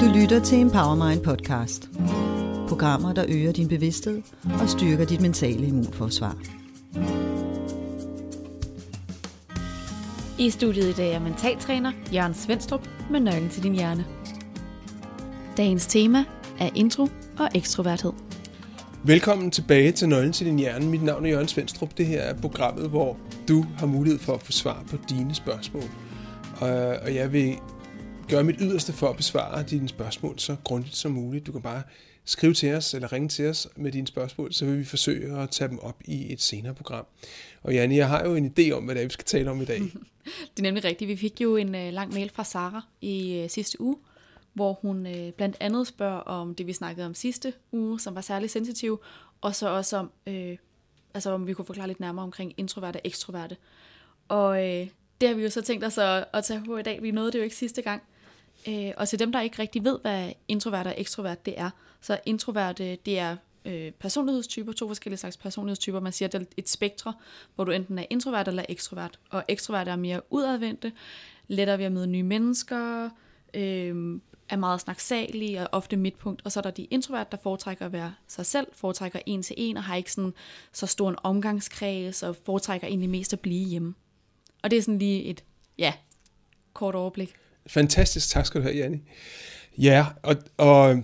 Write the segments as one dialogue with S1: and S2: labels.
S1: Du lytter til Empowermind podcast. Programmer, der øger din bevidsthed og styrker dit mentale immunforsvar.
S2: I studiet i dag er mentaltræner Jørgen Svendstrup med nøglen til din hjerne. Dagens tema er intro og ekstroverthed.
S3: Velkommen tilbage til Nøglen til din hjerne. Mit navn er Jørgen Svendstrup. Det her er programmet, hvor du har mulighed for at få svar på dine spørgsmål. Og jeg vil gøre mit yderste for at besvare dine spørgsmål så grundigt som muligt. Du kan bare skrive til os eller ringe til os med dine spørgsmål, så vil vi forsøge at tage dem op i et senere program. Og Janne, jeg har jo en idé om, hvad det er, vi skal tale om i dag.
S2: det er nemlig rigtigt. Vi fik jo en øh, lang mail fra Sara i øh, sidste uge, hvor hun øh, blandt andet spørger om det, vi snakkede om sidste uge, som var særlig sensitiv, og så også om, øh, altså om vi kunne forklare lidt nærmere omkring introverte og ekstroverte. Og øh, det har vi jo så tænkt os at, at tage på i dag. Vi nåede det jo ikke sidste gang. Øh, og til dem, der ikke rigtig ved, hvad introvert og ekstrovert det er, så introvert øh, det er øh, personlighedstyper, to forskellige slags personlighedstyper. Man siger, at det er et spektre, hvor du enten er introvert eller ekstrovert. Og ekstrovert er mere udadvendte, lettere ved at møde nye mennesker, øh, er meget snaksalige og ofte midtpunkt. Og så er der de introvert, der foretrækker at være sig selv, foretrækker en til en og har ikke sådan så stor en omgangskreds og foretrækker egentlig mest at blive hjemme. Og det er sådan lige et, ja, kort overblik.
S3: Fantastisk, tak skal du have, Janni. Ja, og, og,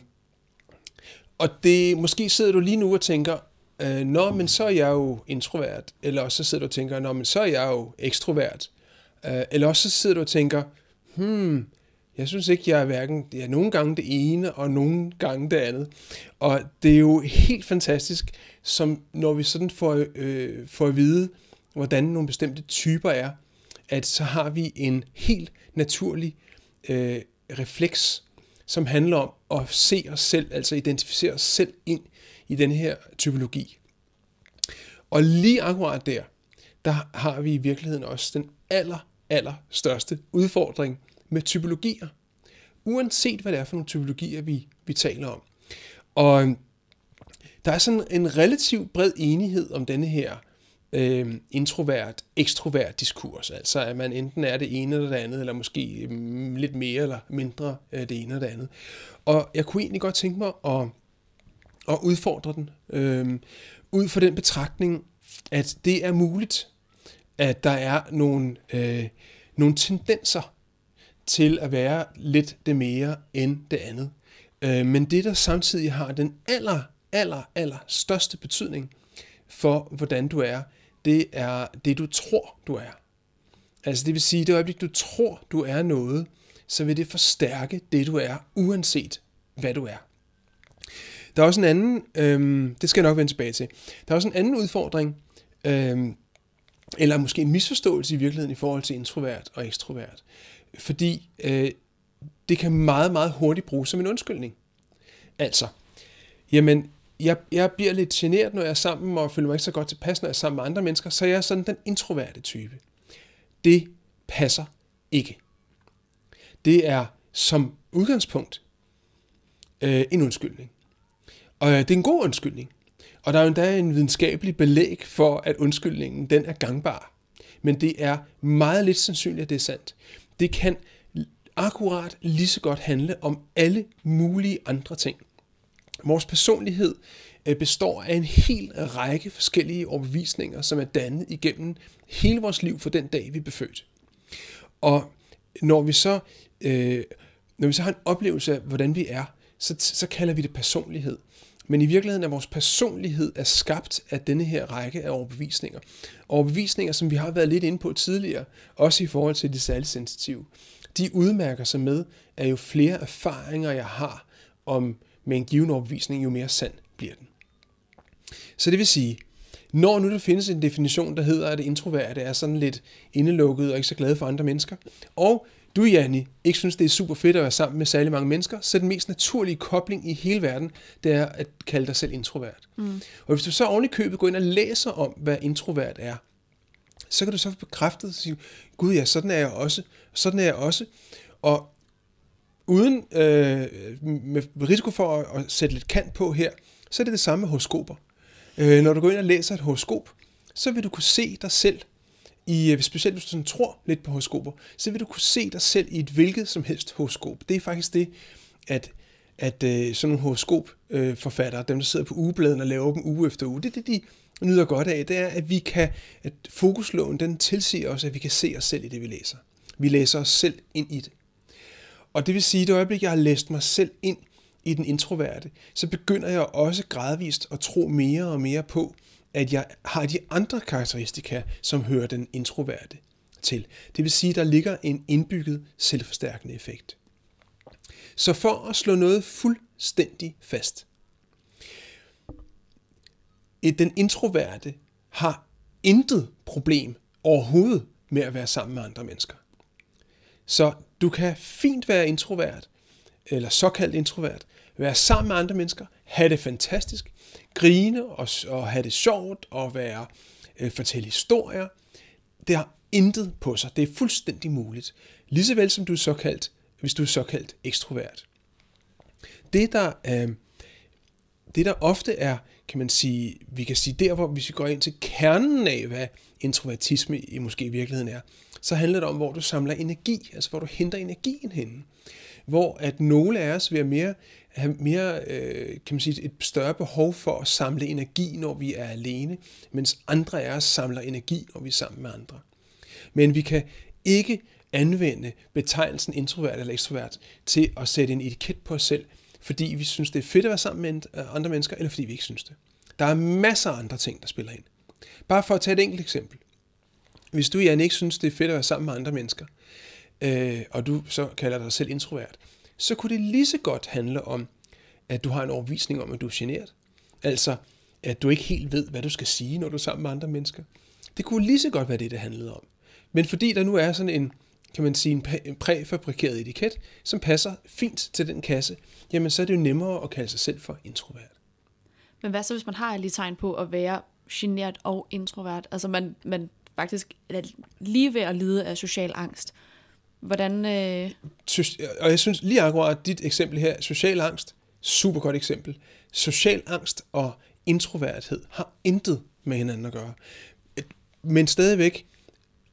S3: og det, måske sidder du lige nu og tænker, øh, nå, men så er jeg jo introvert, eller også så sidder du og tænker, nå, men så er jeg jo ekstrovert, øh, eller også så sidder du og tænker, hmm, jeg synes ikke, jeg er hverken, det er nogle gange det ene, og nogle gange det andet. Og det er jo helt fantastisk, som når vi sådan får, øh, får at vide, hvordan nogle bestemte typer er, at så har vi en helt naturlig øh, refleks, som handler om at se os selv, altså identificere os selv ind i den her typologi. Og lige akkurat der, der har vi i virkeligheden også den aller, aller største udfordring med typologier. Uanset hvad det er for nogle typologier, vi, vi taler om. Og øhm, der er sådan en relativt bred enighed om denne her øh, introvert, ekstrovert diskurs. Altså at man enten er det ene eller det andet, eller måske mm, lidt mere eller mindre øh, det ene eller det andet. Og jeg kunne egentlig godt tænke mig at, at udfordre den, øh, ud fra den betragtning, at det er muligt, at der er nogle, øh, nogle tendenser til at være lidt det mere end det andet. Øh, men det, der samtidig har den aller, aller, aller største betydning for, hvordan du er, det er det, du tror, du er. Altså det vil sige, det øjeblik, du tror, du er noget, så vil det forstærke det, du er, uanset hvad du er. Der er også en anden, øhm, det skal jeg nok vende tilbage til, der er også en anden udfordring, øhm, eller måske en misforståelse i virkeligheden i forhold til introvert og ekstrovert. Fordi øh, det kan meget, meget hurtigt bruges som en undskyldning. Altså, jamen, jeg, jeg bliver lidt generet, når jeg er sammen, og føler mig ikke så godt tilpas, når jeg er sammen med andre mennesker, så jeg er sådan den introverte type. Det passer ikke. Det er som udgangspunkt øh, en undskyldning. Og øh, det er en god undskyldning. Og der er jo endda en videnskabelig belæg for, at undskyldningen den er gangbar. Men det er meget lidt sandsynligt, at det er sandt. Det kan akkurat lige så godt handle om alle mulige andre ting. Vores personlighed øh, består af en hel række forskellige overbevisninger, som er dannet igennem hele vores liv fra den dag, vi blev født. Og når vi så, øh, når vi så har en oplevelse af, hvordan vi er, så, så kalder vi det personlighed. Men i virkeligheden er vores personlighed er skabt af denne her række af overbevisninger. Overbevisninger, som vi har været lidt inde på tidligere, også i forhold til de særligt sensitive. De udmærker sig med, at jo flere erfaringer jeg har om med en given overbevisning, jo mere sand bliver den. Så det vil sige, når nu der findes en definition, der hedder, at introverte er sådan lidt indelukket og ikke så glade for andre mennesker, og du, Janni, ikke synes, det er super fedt at være sammen med særlig mange mennesker, så den mest naturlige kobling i hele verden, det er at kalde dig selv introvert. Mm. Og hvis du så oven i købet går ind og læser om, hvad introvert er, så kan du så få bekræftet og sige, gud ja, sådan er jeg også, sådan er jeg også. Og uden øh, med risiko for at, at sætte lidt kant på her, så er det det samme med horoskoper. Øh, når du går ind og læser et horoskop, så vil du kunne se dig selv i, øh, specielt hvis du sådan tror lidt på horoskoper, så vil du kunne se dig selv i et hvilket som helst horoskop. Det er faktisk det, at, at øh, sådan nogle horoskopforfattere, dem der sidder på ugebladen og laver dem uge efter uge, det er det, de nyder godt af, det er, at vi kan, at fokusloven, den tilsiger os, at vi kan se os selv i det, vi læser. Vi læser os selv ind i det. Og det vil sige, at det øjeblik, jeg har læst mig selv ind i den introverte, så begynder jeg også gradvist at tro mere og mere på, at jeg har de andre karakteristika, som hører den introverte til. Det vil sige, at der ligger en indbygget selvforstærkende effekt. Så for at slå noget fuldstændig fast. Den introverte har intet problem overhovedet med at være sammen med andre mennesker. Så du kan fint være introvert, eller såkaldt introvert, være sammen med andre mennesker, have det fantastisk, grine og, og have det sjovt og være øh, fortælle historier. Det har intet på sig. Det er fuldstændig muligt. Ligeså vel som du er såkaldt, hvis du er såkaldt ekstrovert. Det der, øh, det der ofte er, kan man sige, vi kan sige der, hvor hvis vi går ind til kernen af, hvad introvertisme i måske i virkeligheden er, så handler det om, hvor du samler energi, altså hvor du henter energien henne. Hvor at nogle af os vil have mere, have mere øh, kan man sige, et større behov for at samle energi, når vi er alene, mens andre af os samler energi, når vi er sammen med andre. Men vi kan ikke anvende betegnelsen introvert eller ekstrovert til at sætte en etiket på os selv, fordi vi synes, det er fedt at være sammen med øh, andre mennesker, eller fordi vi ikke synes det. Der er masser af andre ting, der spiller ind. Bare for at tage et enkelt eksempel. Hvis du, Jan, ikke synes, det er fedt at være sammen med andre mennesker, øh, og du så kalder dig selv introvert, så kunne det lige så godt handle om, at du har en overvisning om, at du er generet. Altså, at du ikke helt ved, hvad du skal sige, når du er sammen med andre mennesker. Det kunne lige så godt være det, det handlede om. Men fordi der nu er sådan en, kan man sige, en præfabrikeret etiket, som passer fint til den kasse, jamen så er det jo nemmere at kalde sig selv for introvert.
S2: Men hvad så, hvis man har lige tegn på at være genert og introvert? Altså man, man faktisk er lige ved at lide af social angst. Hvordan... Øh...
S3: Og jeg synes lige akkurat dit eksempel her, social angst, super godt eksempel. Social angst og introverthed har intet med hinanden at gøre. Men stadigvæk,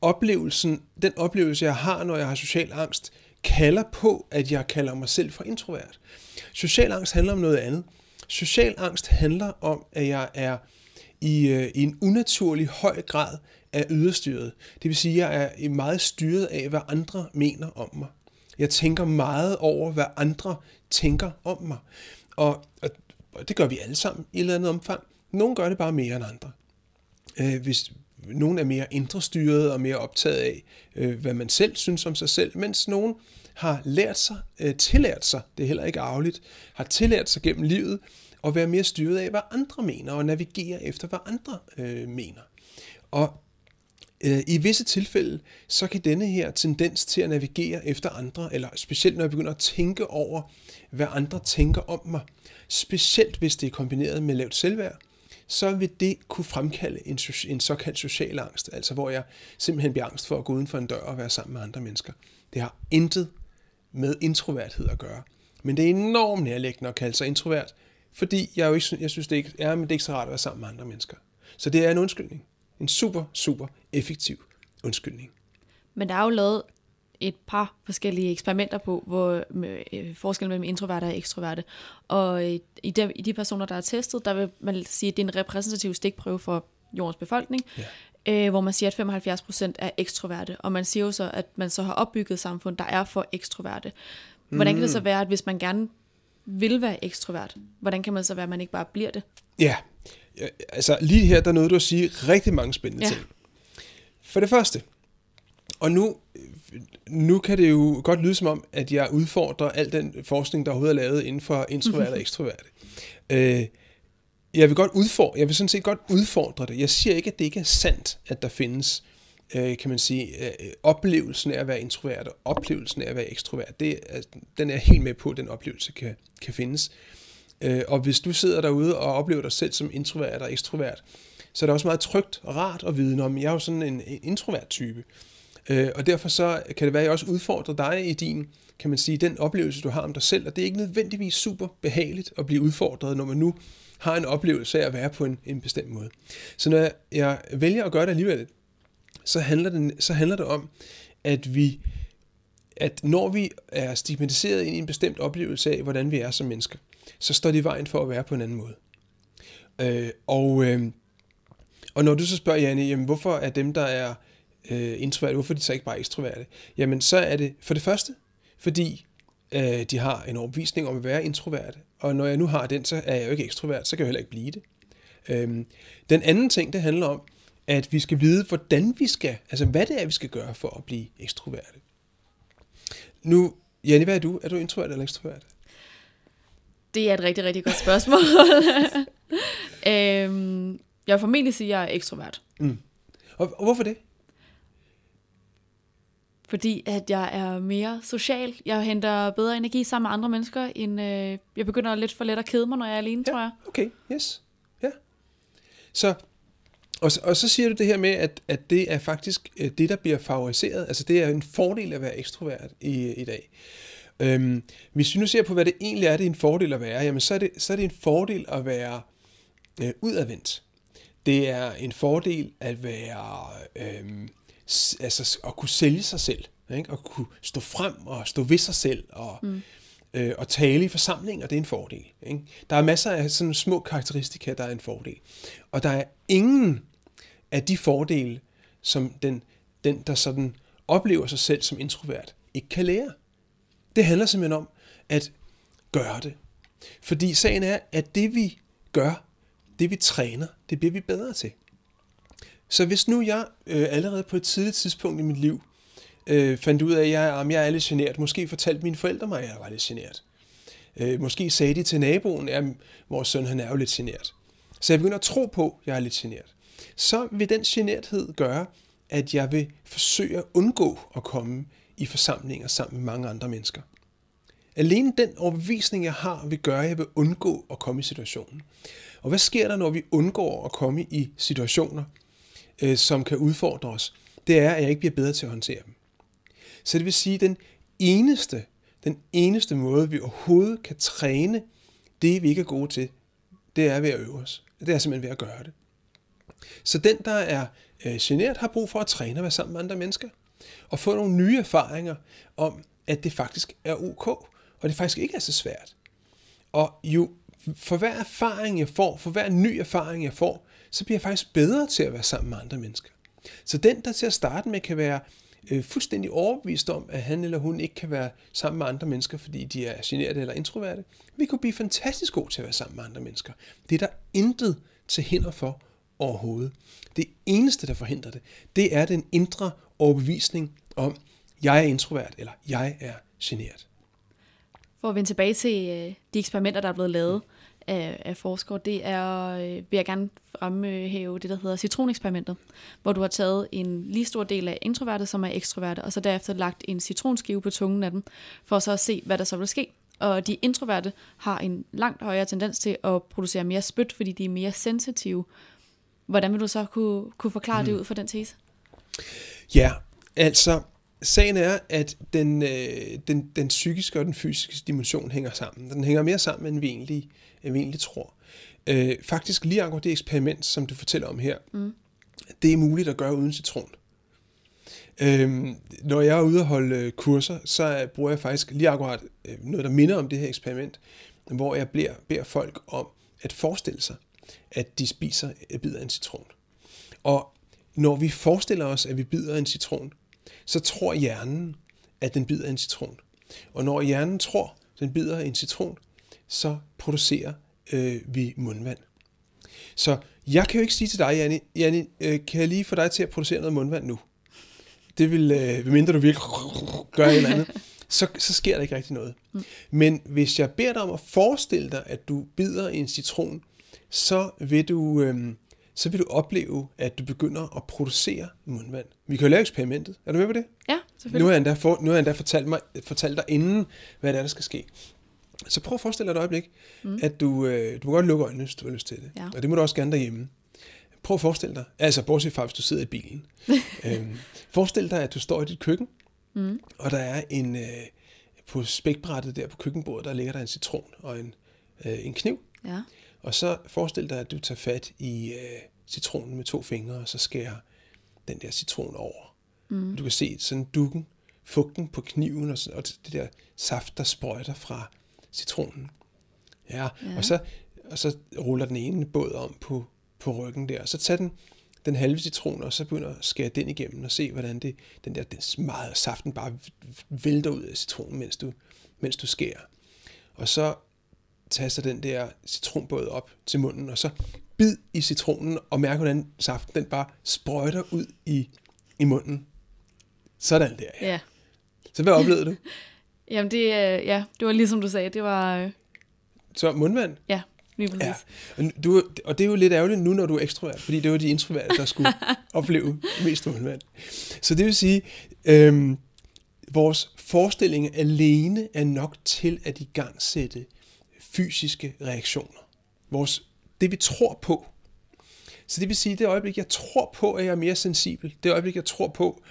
S3: oplevelsen, den oplevelse, jeg har, når jeg har social angst, kalder på, at jeg kalder mig selv for introvert. Social angst handler om noget andet. Social angst handler om, at jeg er i, øh, i en unaturlig høj grad er yderstyret. Det vil sige, at jeg er meget styret af, hvad andre mener om mig. Jeg tænker meget over, hvad andre tænker om mig. Og, og, og det gør vi alle sammen i et eller andet omfang. Nogle gør det bare mere end andre. Øh, hvis nogen er mere indre styret og mere optaget af, øh, hvad man selv synes om sig selv, mens nogen har lært sig, øh, tillært sig, det er heller ikke arveligt, har tillært sig gennem livet at være mere styret af, hvad andre mener, og navigere efter, hvad andre øh, mener. Og Øh, i visse tilfælde, så kan denne her tendens til at navigere efter andre, eller specielt når jeg begynder at tænke over, hvad andre tænker om mig, specielt hvis det er kombineret med lavt selvværd, så vil det kunne fremkalde en, en såkaldt social angst, altså hvor jeg simpelthen bliver angst for at gå uden for en dør og være sammen med andre mennesker. Det har intet med introverthed at gøre. Men det er enormt nærliggende at kalde sig introvert, fordi jeg jo ikke, jeg synes, det ikke, er, men det er ikke så rart at være sammen med andre mennesker. Så det er en undskyldning. En super, super effektiv undskyldning.
S2: Men der er jo lavet et par forskellige eksperimenter på, hvor øh, forskellen mellem introverte og ekstroverte. Og i, i, de, i de personer, der er testet, der vil man sige, at det er en repræsentativ stikprøve for jordens befolkning, ja. øh, hvor man siger, at 75 procent er ekstroverte. Og man siger jo så, at man så har opbygget samfund, der er for ekstroverte. Hvordan mm. kan det så mm. være, at hvis man gerne vil være ekstrovert, hvordan kan man så være, at man ikke bare bliver det?
S3: Ja, altså lige her, der nåede du at sige rigtig mange spændende ja. ting. For det første, og nu, nu kan det jo godt lyde som om, at jeg udfordrer al den forskning, der overhovedet er lavet inden for introvert og ekstrovert. Øh, jeg vil godt udfordre, jeg vil sådan set godt udfordre det. Jeg siger ikke, at det ikke er sandt, at der findes øh, kan man sige, øh, oplevelsen af at være introvert og oplevelsen af at være ekstrovert, det, er, den er helt med på, at den oplevelse kan, kan findes. Øh, Øh, og hvis du sidder derude og oplever dig selv som introvert og ekstrovert, så er det også meget trygt og rart at vide, om jeg er jo sådan en introvert type. Øh, og derfor så kan det være, at jeg også udfordrer dig i din, kan man sige, den oplevelse, du har om dig selv, og det er ikke nødvendigvis super behageligt at blive udfordret, når man nu har en oplevelse af at være på en, en bestemt måde. Så når jeg vælger at gøre det alligevel, så handler det, så handler det om, at vi at når vi er stigmatiseret ind i en bestemt oplevelse af, hvordan vi er som mennesker, så står det i vejen for at være på en anden måde. Øh, og, øh, og når du så spørger, Janne, jamen, hvorfor er dem, der er øh, introverte, hvorfor er de så ikke bare ekstroverte? Jamen, så er det for det første, fordi øh, de har en overbevisning om at være introverte. Og når jeg nu har den, så er jeg jo ikke ekstrovert, så kan jeg heller ikke blive det. Øh, den anden ting, det handler om, at vi skal vide, hvordan vi skal, altså hvad det er, vi skal gøre for at blive ekstroverte. Nu, Janne, hvad er du? Er du introvert eller ekstrovert?
S2: Det er et rigtig, rigtig godt spørgsmål. øhm, jeg vil formentlig sige, at jeg er ekstrovert. Mm.
S3: Og, og hvorfor det?
S2: Fordi at jeg er mere social. Jeg henter bedre energi sammen med andre mennesker, end øh, jeg begynder lidt for let at kede mig, når jeg er alene,
S3: ja,
S2: tror jeg.
S3: okay, yes. Ja. Så, og, og så siger du det her med, at, at det er faktisk øh, det, der bliver favoriseret. Altså det er en fordel at være ekstrovert i, i dag. Øhm, hvis vi nu ser på, hvad det egentlig er, det er en fordel at være, jamen så er det, så er det en fordel at være øh, udadvendt. Det er en fordel at være, øh, altså at kunne sælge sig selv, ikke? at kunne stå frem og stå ved sig selv og, mm. øh, og tale i forsamlinger, det er en fordel. Ikke? Der er masser af sådan små karakteristika, der er en fordel. Og der er ingen af de fordele, som den, den der sådan oplever sig selv som introvert, ikke kan lære. Det handler simpelthen om at gøre det. Fordi sagen er, at det vi gør, det vi træner, det bliver vi bedre til. Så hvis nu jeg øh, allerede på et tidligt tidspunkt i mit liv øh, fandt ud af, at jeg, om jeg er lidt generet, måske fortalte mine forældre mig, at jeg var lidt generet. Øh, måske sagde de til naboen, at vores søn han er jo lidt generet. Så jeg begynder at tro på, at jeg er lidt generet. Så vil den generthed gøre, at jeg vil forsøge at undgå at komme i forsamlinger sammen med mange andre mennesker. Alene den overbevisning, jeg har, vil gøre, at jeg vil undgå at komme i situationen. Og hvad sker der, når vi undgår at komme i situationer, øh, som kan udfordre os? Det er, at jeg ikke bliver bedre til at håndtere dem. Så det vil sige, at den eneste, den eneste måde, vi overhovedet kan træne det, vi ikke er gode til, det er ved at øve os. Det er simpelthen ved at gøre det. Så den, der er øh, generet, har brug for at træne at være sammen med andre mennesker. Og få nogle nye erfaringer om, at det faktisk er ok, og det faktisk ikke er så svært. Og jo for hver erfaring, jeg får, for hver ny erfaring, jeg får, så bliver jeg faktisk bedre til at være sammen med andre mennesker. Så den, der til at starte med kan være øh, fuldstændig overbevist om, at han eller hun ikke kan være sammen med andre mennesker, fordi de er generet eller introverte, vi kunne blive fantastisk gode til at være sammen med andre mennesker. Det er der intet til hinder for overhovedet. Det eneste, der forhindrer det, det er den indre overbevisning om, jeg er introvert, eller jeg er generet.
S2: For at vende tilbage til øh, de eksperimenter, der er blevet lavet af, af forskere, det er, øh, vil jeg gerne fremhæve det, der hedder citroneksperimentet, hvor du har taget en lige stor del af introverte, som er ekstroverte, og så derefter lagt en citronskive på tungen af dem, for så at se, hvad der så vil ske. Og de introverte har en langt højere tendens til at producere mere spyt, fordi de er mere sensitive. Hvordan vil du så kunne, kunne forklare mm. det ud fra den tese?
S3: Ja, altså sagen er, at den, øh, den, den psykiske og den fysiske dimension hænger sammen. Den hænger mere sammen, end vi egentlig, end vi egentlig tror. Øh, faktisk lige akkurat det eksperiment, som du fortæller om her, mm. det er muligt at gøre uden citron. Øhm, når jeg er ude og holde øh, kurser, så bruger jeg faktisk lige akkurat øh, noget, der minder om det her eksperiment, hvor jeg beder, beder folk om at forestille sig, at de spiser et bid af en citron. Og når vi forestiller os, at vi bider en citron, så tror hjernen, at den bider en citron. Og når hjernen tror, at den bider en citron, så producerer øh, vi mundvand. Så jeg kan jo ikke sige til dig, Janne, Janne øh, kan jeg lige få dig til at producere noget mundvand nu? Det vil, øh, mindre du virkelig gør et eller andet, så, så sker der ikke rigtig noget. Mm. Men hvis jeg beder dig om at forestille dig, at du bider en citron, så vil du, øh, så vil du opleve, at du begynder at producere mundvand. Vi kan jo lave eksperimentet. Er du med på det?
S2: Ja,
S3: Nu
S2: selvfølgelig.
S3: har jeg endda, for, nu har jeg endda fortalt, mig, fortalt dig inden, hvad det er, der skal ske. Så prøv at forestille dig et øjeblik, mm. at du, øh, du må godt lukke øjnene, hvis du har lyst til det.
S2: Ja.
S3: Og det må du også gerne derhjemme. Prøv at forestille dig, altså bortset fra, hvis du sidder i bilen. øhm, forestil dig, at du står i dit køkken, mm. og der er en, øh, på spækbrættet der på køkkenbordet, der ligger der en citron og en, øh, en kniv.
S2: Ja.
S3: Og så forestil dig, at du tager fat i øh, citronen med to fingre, og så skærer den der citron over. Mm. Du kan se sådan dukken, fugten på kniven, og, sådan, og det der saft, der sprøjter fra citronen. Ja, ja. Og, så, og så ruller den ene båd om på, på ryggen der, og så tager den den halve citron, og så begynder at skære den igennem og se, hvordan det, den der den meget saften bare vælter ud af citronen, mens du, mens du skærer. Og så taster den der citronbåd op til munden, og så bid i citronen, og mærk, hvordan saften den bare sprøjter ud i, i munden. Sådan der, ja.
S2: Ja.
S3: Så hvad oplevede du?
S2: Jamen, det, øh, ja, det var ligesom du sagde, det var, øh,
S3: Så mundvand?
S2: ja, lige præcis.
S3: Ja. Og, du, og det er jo lidt ærgerligt nu, når du er ekstrovert, fordi det var de introverte, der skulle opleve mest mundvand. Så det vil sige, øhm, vores forestilling alene er nok til at igangsætte fysiske reaktioner. Vores, det vi tror på. Så det vil sige, det øjeblik, jeg tror på, at jeg er mere sensibel, det øjeblik, jeg tror på,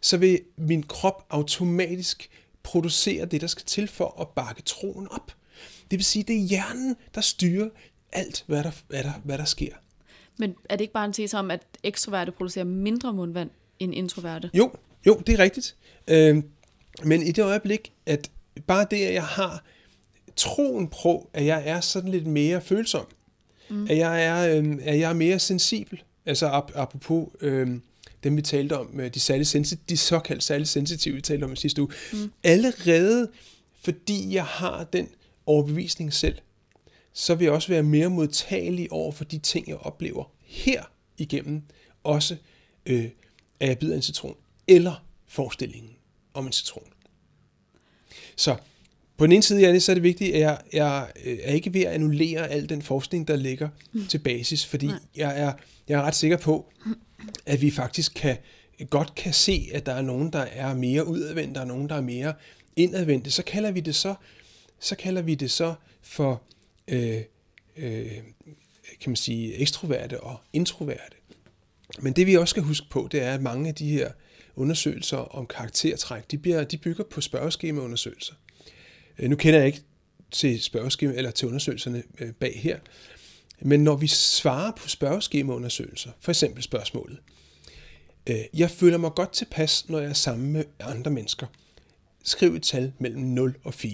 S3: så vil min krop automatisk producere det, der skal til for at bakke troen op. Det vil sige, det er hjernen, der styrer alt, hvad der, hvad der, hvad der sker.
S2: Men er det ikke bare en tese om, at ekstroverte producerer mindre mundvand end introverte?
S3: Jo, jo, det er rigtigt. Øh, men i det øjeblik, at bare det, at jeg har troen på, at jeg er sådan lidt mere følsom, mm. at, jeg er, øh, at jeg er mere sensibel, altså ap- apropos øh, dem, vi talte om, øh, de, særlig sensi- de såkaldt særligt sensitive, vi talte om i sidste uge, mm. allerede fordi jeg har den overbevisning selv, så vil jeg også være mere modtagelig over for de ting, jeg oplever her igennem, også øh, at jeg bider en citron, eller forestillingen om en citron. Så på den ene side, Janne, så er det vigtigt, at jeg, jeg øh, er ikke ved at annullere al den forskning, der ligger mm. til basis, fordi jeg er, jeg er ret sikker på, at vi faktisk kan, godt kan se, at der er nogen, der er mere udadvendte, er nogen, der er mere indadvendte. Så kalder vi det så, så kalder vi det så for øh, øh, kan man sige, ekstroverte og introverte. Men det vi også skal huske på, det er, at mange af de her undersøgelser om karaktertræk, de, bliver, de bygger på spørgeskemaundersøgelser. Øh, nu kender jeg ikke til spørgeskema eller til undersøgelserne øh, bag her, men når vi svarer på spørgeskemaundersøgelser, for eksempel spørgsmålet, øh, jeg føler mig godt tilpas, når jeg er sammen med andre mennesker. Skriv et tal mellem 0 og 4.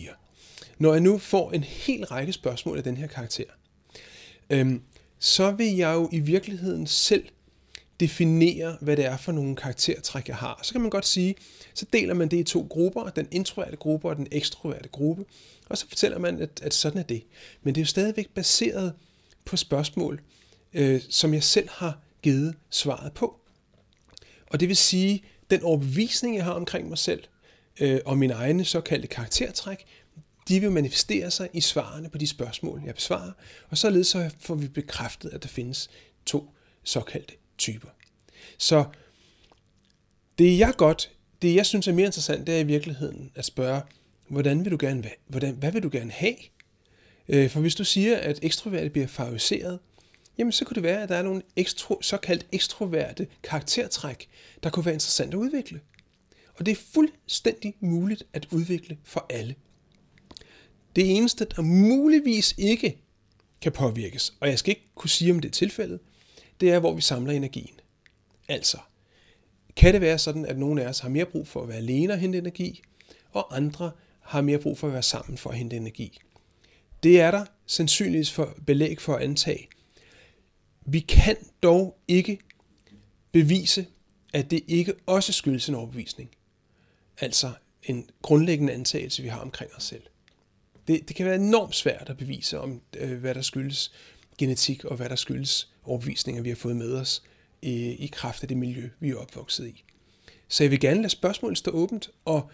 S3: Når jeg nu får en hel række spørgsmål af den her karakter, øhm, så vil jeg jo i virkeligheden selv definere, hvad det er for nogle karaktertræk, jeg har. Så kan man godt sige, så deler man det i to grupper, den introverte gruppe og den ekstroverte gruppe, og så fortæller man, at, at sådan er det. Men det er jo stadigvæk baseret på spørgsmål, øh, som jeg selv har givet svaret på. Og det vil sige, den overbevisning, jeg har omkring mig selv, øh, og mine egne såkaldte karaktertræk, de vil manifestere sig i svarene på de spørgsmål, jeg besvarer, og således så får vi bekræftet, at der findes to såkaldte typer. Så det jeg godt, det jeg synes er mere interessant, det er i virkeligheden at spørge, hvordan vil du gerne, hvad, hvordan, hvad vil du gerne have? Øh, For hvis du siger, at ekstroverte bliver favoriseret, jamen så kunne det være, at der er nogle ekstro, såkaldt ekstroverte karaktertræk, der kunne være interessant at udvikle. Og det er fuldstændig muligt at udvikle for alle. Det eneste, der muligvis ikke kan påvirkes, og jeg skal ikke kunne sige, om det er tilfældet, det er, hvor vi samler energien. Altså, kan det være sådan, at nogle af os har mere brug for at være alene og hente energi, og andre har mere brug for at være sammen for at hente energi. Det er der sandsynligvis for belæg for at antage. Vi kan dog ikke bevise, at det ikke også skyldes en overbevisning. Altså en grundlæggende antagelse, vi har omkring os selv. Det, det kan være enormt svært at bevise, om øh, hvad der skyldes genetik, og hvad der skyldes overbevisninger, vi har fået med os i, i kraft af det miljø, vi er opvokset i. Så jeg vil gerne lade spørgsmålet stå åbent, og,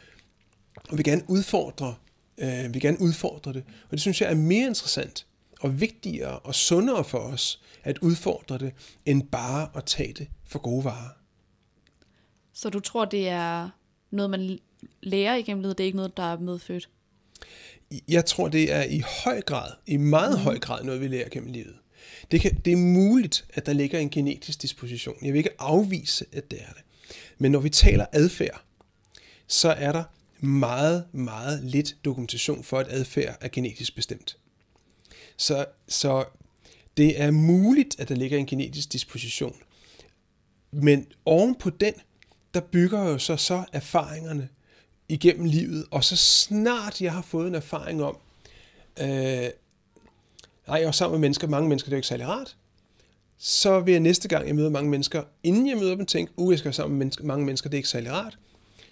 S3: og vil gerne udfordre, øh, vil gerne udfordre det. Og det synes jeg er mere interessant og vigtigere og sundere for os at udfordre det, end bare at tage det for gode varer.
S2: Så du tror, det er noget, man lærer igennem livet, det er ikke noget, der er medfødt?
S3: Jeg tror, det er i høj grad, i meget høj grad noget, vi lærer gennem livet. Det, kan, det er muligt, at der ligger en genetisk disposition. Jeg vil ikke afvise, at det er det. Men når vi taler adfærd, så er der meget, meget lidt dokumentation for, at adfærd er genetisk bestemt. Så, så det er muligt, at der ligger en genetisk disposition. Men oven på den, der bygger jo så, så erfaringerne igennem livet, og så snart jeg har fået en erfaring om, øh, nej, jeg er sammen med mennesker, mange mennesker, det er jo ikke særlig rart, så vil jeg næste gang, jeg møder mange mennesker, inden jeg møder dem, tænke, uh, jeg skal være sammen med mange mennesker, det er ikke særlig rart.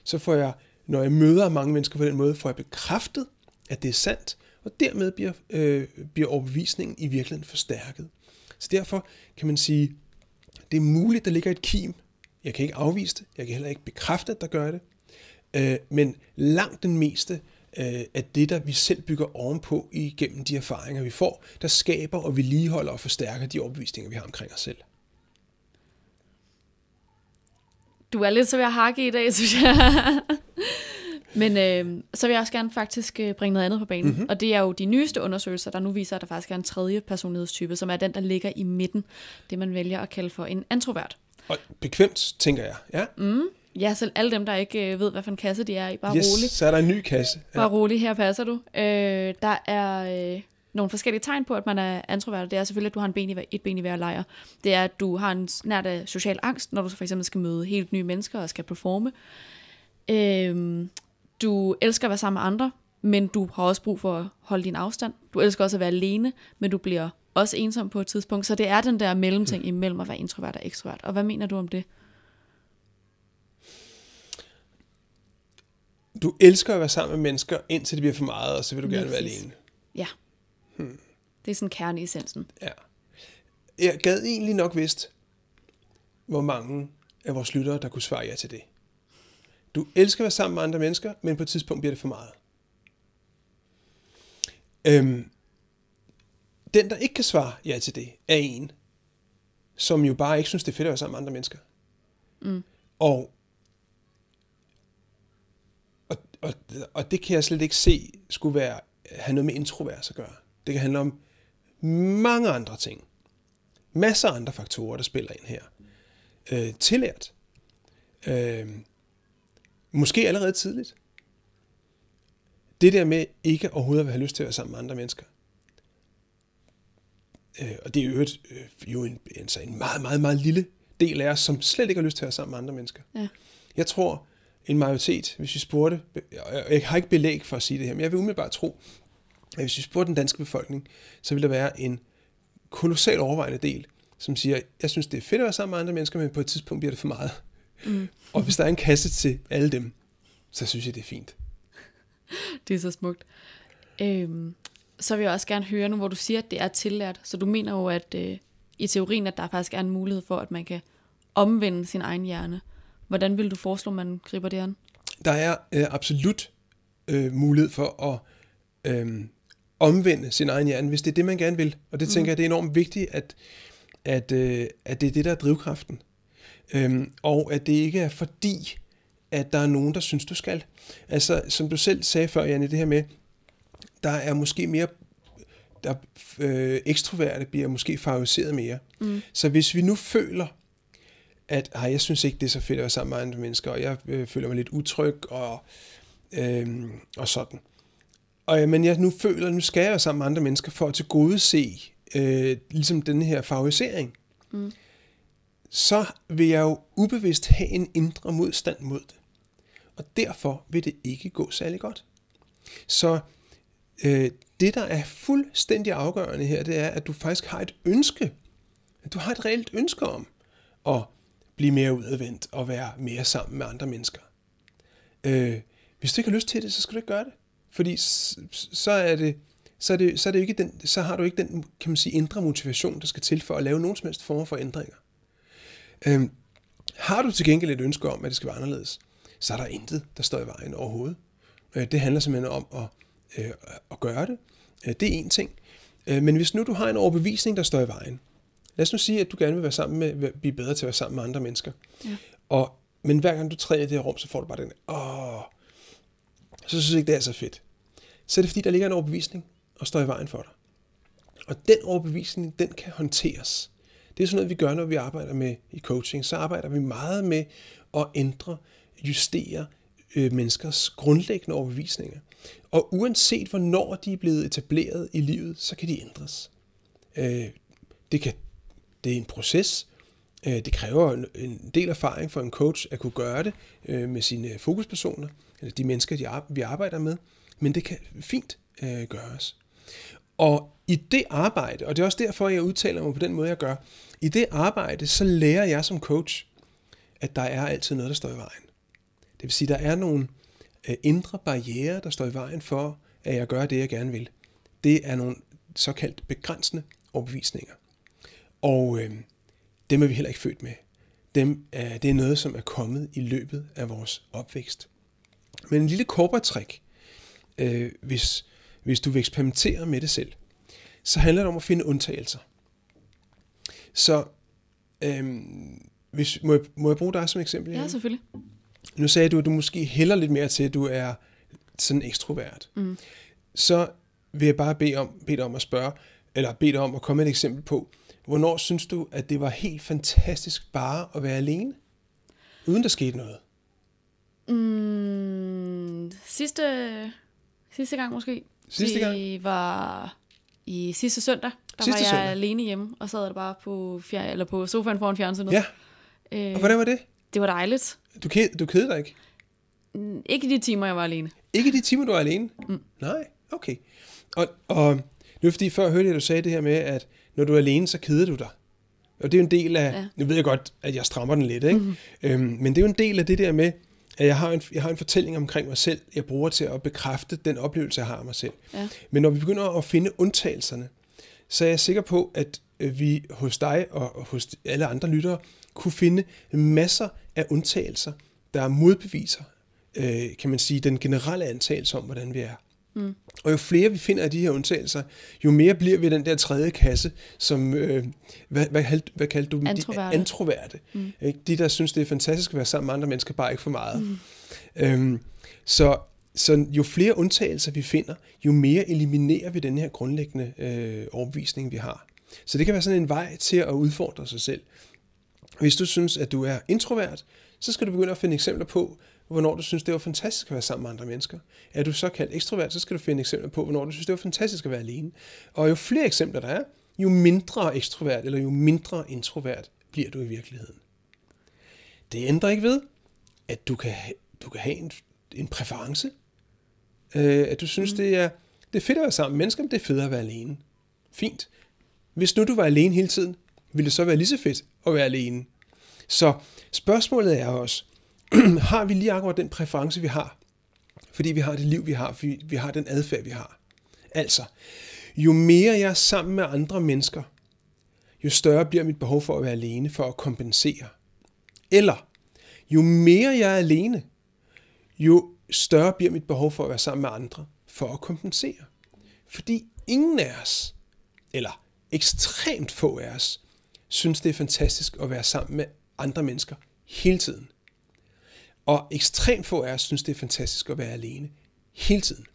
S3: Så får jeg, når jeg møder mange mennesker på den måde, får jeg bekræftet, at det er sandt, og dermed bliver, øh, bliver overbevisningen i virkeligheden forstærket. Så derfor kan man sige, det er muligt, der ligger et kim. Jeg kan ikke afvise det, jeg kan heller ikke bekræfte, at der gør det. Øh, men langt den meste øh, af det, der vi selv bygger ovenpå igennem de erfaringer, vi får, der skaber og vedligeholder og forstærker de overbevisninger, vi har omkring os selv.
S2: Du er lidt så ved at hakke i dag, synes jeg. Men øh, så vil jeg også gerne faktisk øh, bringe noget andet på banen. Mm-hmm. Og det er jo de nyeste undersøgelser, der nu viser, at der faktisk er en tredje personlighedstype, som er den, der ligger i midten. Det man vælger at kalde for en introvert.
S3: Og bekvemt, tænker jeg. Ja.
S2: Mm. Ja, selv alle dem, der ikke øh, ved, hvad for en kasse de er i. Bare
S3: yes,
S2: rolig.
S3: så er der en ny kasse.
S2: Ja. Bare rolig, her passer du. Øh, der er øh, nogle forskellige tegn på, at man er introvert. Det er selvfølgelig, at du har en ben i, et ben i hver lejr. Det er, at du har en nært af social angst, når du for eksempel skal møde helt nye mennesker og skal performe. Øh, du elsker at være sammen med andre, men du har også brug for at holde din afstand. Du elsker også at være alene, men du bliver også ensom på et tidspunkt. Så det er den der mellemting imellem at være introvert og ekstrovert. Og hvad mener du om det?
S3: Du elsker at være sammen med mennesker, indtil det bliver for meget, og så vil du gerne være alene.
S2: Ja. Hmm. Det er sådan kerne i essensen.
S3: Ja. Jeg gad egentlig nok vidst, hvor mange af vores lyttere, der kunne svare ja til det. Du elsker at være sammen med andre mennesker, men på et tidspunkt bliver det for meget. Øhm, den, der ikke kan svare ja til det, er en, som jo bare ikke synes, det er fedt at være sammen med andre mennesker. Mm. Og, og, og, det kan jeg slet ikke se skulle være, have noget med introvers at gøre. Det kan handle om mange andre ting. Masser af andre faktorer, der spiller ind her. Øh, tillært. Øh, Måske allerede tidligt. Det der med ikke overhovedet at have lyst til at være sammen med andre mennesker. Øh, og det er jo, et, øh, jo en, altså en meget, meget, meget lille del af os, som slet ikke har lyst til at være sammen med andre mennesker. Ja. Jeg tror, en majoritet, hvis vi spurgte, jeg har ikke belæg for at sige det her, men jeg vil umiddelbart tro, at hvis vi spurgte den danske befolkning, så vil der være en kolossal overvejende del, som siger, jeg synes, det er fedt at være sammen med andre mennesker, men på et tidspunkt bliver det for meget. Mm. og hvis der er en kasse til alle dem, så synes jeg, det er fint.
S2: det er så smukt. Øhm, så vil jeg også gerne høre nu, hvor du siger, at det er tillært. Så du mener jo, at øh, i teorien, at der faktisk er en mulighed for, at man kan omvende sin egen hjerne. Hvordan vil du foreslå, man griber det an?
S3: Der er øh, absolut øh, mulighed for at øh, omvende sin egen hjerne, hvis det er det, man gerne vil. Og det tænker mm. jeg, det er enormt vigtigt, at, at, øh, at det er det, der er drivkraften. Øhm, og at det ikke er fordi, at der er nogen, der synes, du skal. Altså, som du selv sagde før, Janne, det her med, der er måske mere, der øh, ekstroverte bliver måske favoriseret mere. Mm. Så hvis vi nu føler, at ej, jeg synes ikke, det er så fedt at være sammen med andre mennesker, og jeg øh, føler mig lidt utryg, og, øh, og sådan. Og, men jeg nu føler, at nu skal jeg være sammen med andre mennesker for at tilgodese øh, ligesom den her favorisering. Mm så vil jeg jo ubevidst have en indre modstand mod det. Og derfor vil det ikke gå særlig godt. Så øh, det, der er fuldstændig afgørende her, det er, at du faktisk har et ønske. At du har et reelt ønske om at blive mere udadvendt og være mere sammen med andre mennesker. Øh, hvis du ikke har lyst til det, så skal du ikke gøre det. Fordi så er det, så er det, så er det ikke den, så har du ikke den kan man sige, indre motivation, der skal til for at lave nogen som helst form for ændringer. Øhm, har du til gengæld et ønske om, at det skal være anderledes, så er der intet, der står i vejen overhovedet. Øh, det handler simpelthen om at, øh, at gøre det. Øh, det er en ting. Øh, men hvis nu du har en overbevisning, der står i vejen, lad os nu sige, at du gerne vil være sammen med, blive bedre til at være sammen med andre mennesker. Ja. Og, men hver gang du træder i det her rum, så får du bare den, åh, så synes jeg ikke, det er så fedt. Så er det fordi, der ligger en overbevisning og står i vejen for dig. Og den overbevisning, den kan håndteres. Det er sådan noget, vi gør, når vi arbejder med i coaching. Så arbejder vi meget med at ændre, justere øh, menneskers grundlæggende overbevisninger. Og uanset hvornår de er blevet etableret i livet, så kan de ændres. Øh, det, kan, det er en proces. Øh, det kræver en del erfaring for en coach at kunne gøre det øh, med sine fokuspersoner, eller de mennesker, de, vi arbejder med. Men det kan fint øh, gøres. Og i det arbejde, og det er også derfor, jeg udtaler mig på den måde, jeg gør, i det arbejde, så lærer jeg som coach, at der er altid noget, der står i vejen. Det vil sige, der er nogle indre barriere, der står i vejen for, at jeg gør det, jeg gerne vil. Det er nogle såkaldt begrænsende overbevisninger. Og øh, dem er vi heller ikke født med. Dem er, det er noget, som er kommet i løbet af vores opvækst. Men en lille korportræk, øh, hvis, hvis du vil eksperimentere med det selv, så handler det om at finde undtagelser. Så øhm, hvis, må, jeg, må jeg bruge dig som eksempel?
S2: Ja, selvfølgelig.
S3: Nu sagde du, at du måske hælder lidt mere til, at du er sådan ekstrovert. Mm. Så vil jeg bare bede, om, bede dig om at spørge, eller bede dig om at komme med et eksempel på, hvornår synes du, at det var helt fantastisk bare at være alene? Uden der skete noget?
S2: Mm, sidste, sidste gang måske.
S3: Sidste gang?
S2: Det var i sidste søndag. Der
S3: sidste
S2: var jeg
S3: søndag.
S2: alene hjemme, og sad der bare på, fjer, eller på sofaen foran fjernsynet.
S3: Ja.
S2: Øh,
S3: Og hvordan var det?
S2: det var dejligt.
S3: Du, ked, du kedede dig ikke?
S2: Mm, Ikke i de timer, jeg var alene.
S3: Ikke i de timer, du er alene? Mm. Nej, okay. Og, og nu fordi, før hørte jeg, at du sagde det her med, at når du er alene, så keder du dig. Og det er jo en del af, ja. Nu ved jeg godt, at jeg strammer den lidt, ikke? Mm-hmm. Øhm, men det er jo en del af det der med, at jeg har, en, jeg har en fortælling omkring mig selv, jeg bruger til at bekræfte den oplevelse, jeg har af mig selv.
S2: Ja.
S3: Men når vi begynder at finde undtagelserne, så er jeg sikker på, at øh, vi hos dig og og hos alle andre lyttere kunne finde masser af undtagelser, der modbeviser, øh, kan man sige, den generelle antagelse om, hvordan vi er. Mm. Og jo flere vi finder af de her undtagelser, jo mere bliver vi den der tredje kasse, som, øh, hvad, hvad, hvad kaldte du dem?
S2: Antroverte.
S3: De, antroverte. Mm. Ikke? De, der synes, det er fantastisk at være sammen med andre mennesker, bare ikke for meget. Mm. Øhm, så, så jo flere undtagelser vi finder, jo mere eliminerer vi den her grundlæggende øh, overbevisning, vi har. Så det kan være sådan en vej til at udfordre sig selv. Hvis du synes, at du er introvert, så skal du begynde at finde eksempler på, hvornår du synes, det var fantastisk at være sammen med andre mennesker. Er du såkaldt ekstrovert, så skal du finde eksempler på, hvornår du synes, det var fantastisk at være alene. Og jo flere eksempler der er, jo mindre ekstrovert eller jo mindre introvert bliver du i virkeligheden. Det ændrer ikke ved, at du kan, du kan have en, en præference. Øh, at du synes, mm. det, er, det er fedt at være sammen med mennesker, men det er federe at være alene. Fint. Hvis nu du var alene hele tiden, ville det så være lige så fedt at være alene. Så spørgsmålet er også, har vi lige akkurat den præference, vi har? Fordi vi har det liv, vi har, fordi vi har den adfærd, vi har. Altså, jo mere jeg er sammen med andre mennesker, jo større bliver mit behov for at være alene, for at kompensere. Eller, jo mere jeg er alene, jo større bliver mit behov for at være sammen med andre, for at kompensere. Fordi ingen af os, eller ekstremt få af os, synes det er fantastisk at være sammen med andre mennesker hele tiden. Og ekstremt få af os synes det er fantastisk at være alene hele tiden.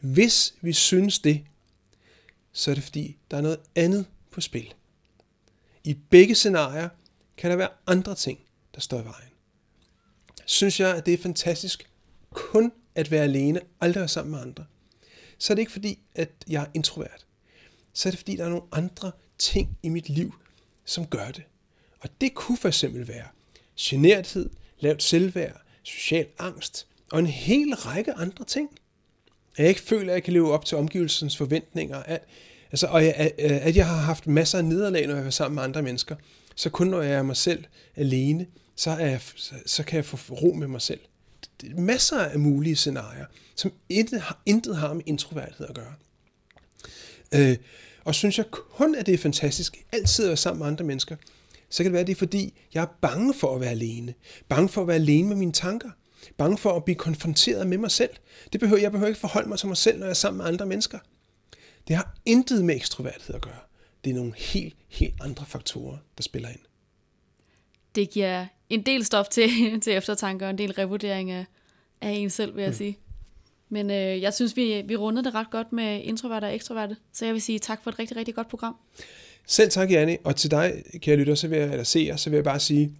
S3: Hvis vi synes det, så er det fordi, der er noget andet på spil. I begge scenarier kan der være andre ting, der står i vejen. Synes jeg, at det er fantastisk kun at være alene, aldrig være sammen med andre, så er det ikke fordi, at jeg er introvert. Så er det fordi, der er nogle andre ting i mit liv, som gør det. Og det kunne for eksempel være generthed, lavt selvværd, social angst og en hel række andre ting. At jeg ikke føler, at jeg kan leve op til omgivelsens forventninger. At, altså, og jeg, at, jeg har haft masser af nederlag, når jeg er sammen med andre mennesker. Så kun når jeg er mig selv alene, så, er jeg, så, så kan jeg få ro med mig selv. Det er masser af mulige scenarier, som intet har, intet har med introverthed at gøre. Øh, og synes jeg kun, at det er fantastisk altid at være sammen med andre mennesker, så kan det være, at det er fordi, jeg er bange for at være alene. Bange for at være alene med mine tanker. Bange for at blive konfronteret med mig selv. Det behøver, jeg behøver ikke forholde mig til mig selv, når jeg er sammen med andre mennesker. Det har intet med ekstroverthed at gøre. Det er nogle helt, helt andre faktorer, der spiller ind.
S2: Det giver en del stof til, til eftertanke og en del revurdering af, af en selv, vil jeg mm. sige. Men øh, jeg synes, vi, vi rundede det ret godt med introverte og ekstroverte, så jeg vil sige tak for et rigtig, rigtig godt program.
S3: Selv tak, Janne, og til dig, kære lytter, så vil jeg, eller seer, så vil jeg bare sige,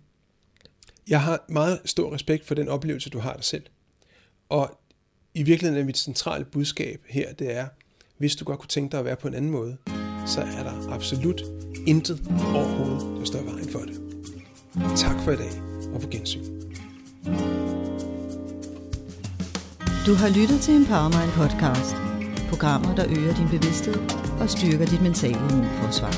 S3: jeg har meget stor respekt for den oplevelse, du har dig selv. Og i virkeligheden er mit centrale budskab her, det er, hvis du godt kunne tænke dig at være på en anden måde, så er der absolut intet overhovedet, der står i vejen for det. Tak for i dag, og på gensyn.
S1: Du har lyttet til en Powermind podcast. Programmer, der øger din bevidsthed og styrker dit mentale immunforsvar.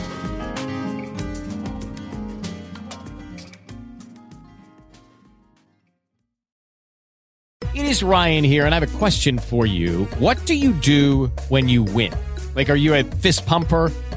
S4: It is Ryan here, and I have a question for you. What do you do when you win? Like, are you a fist pumper?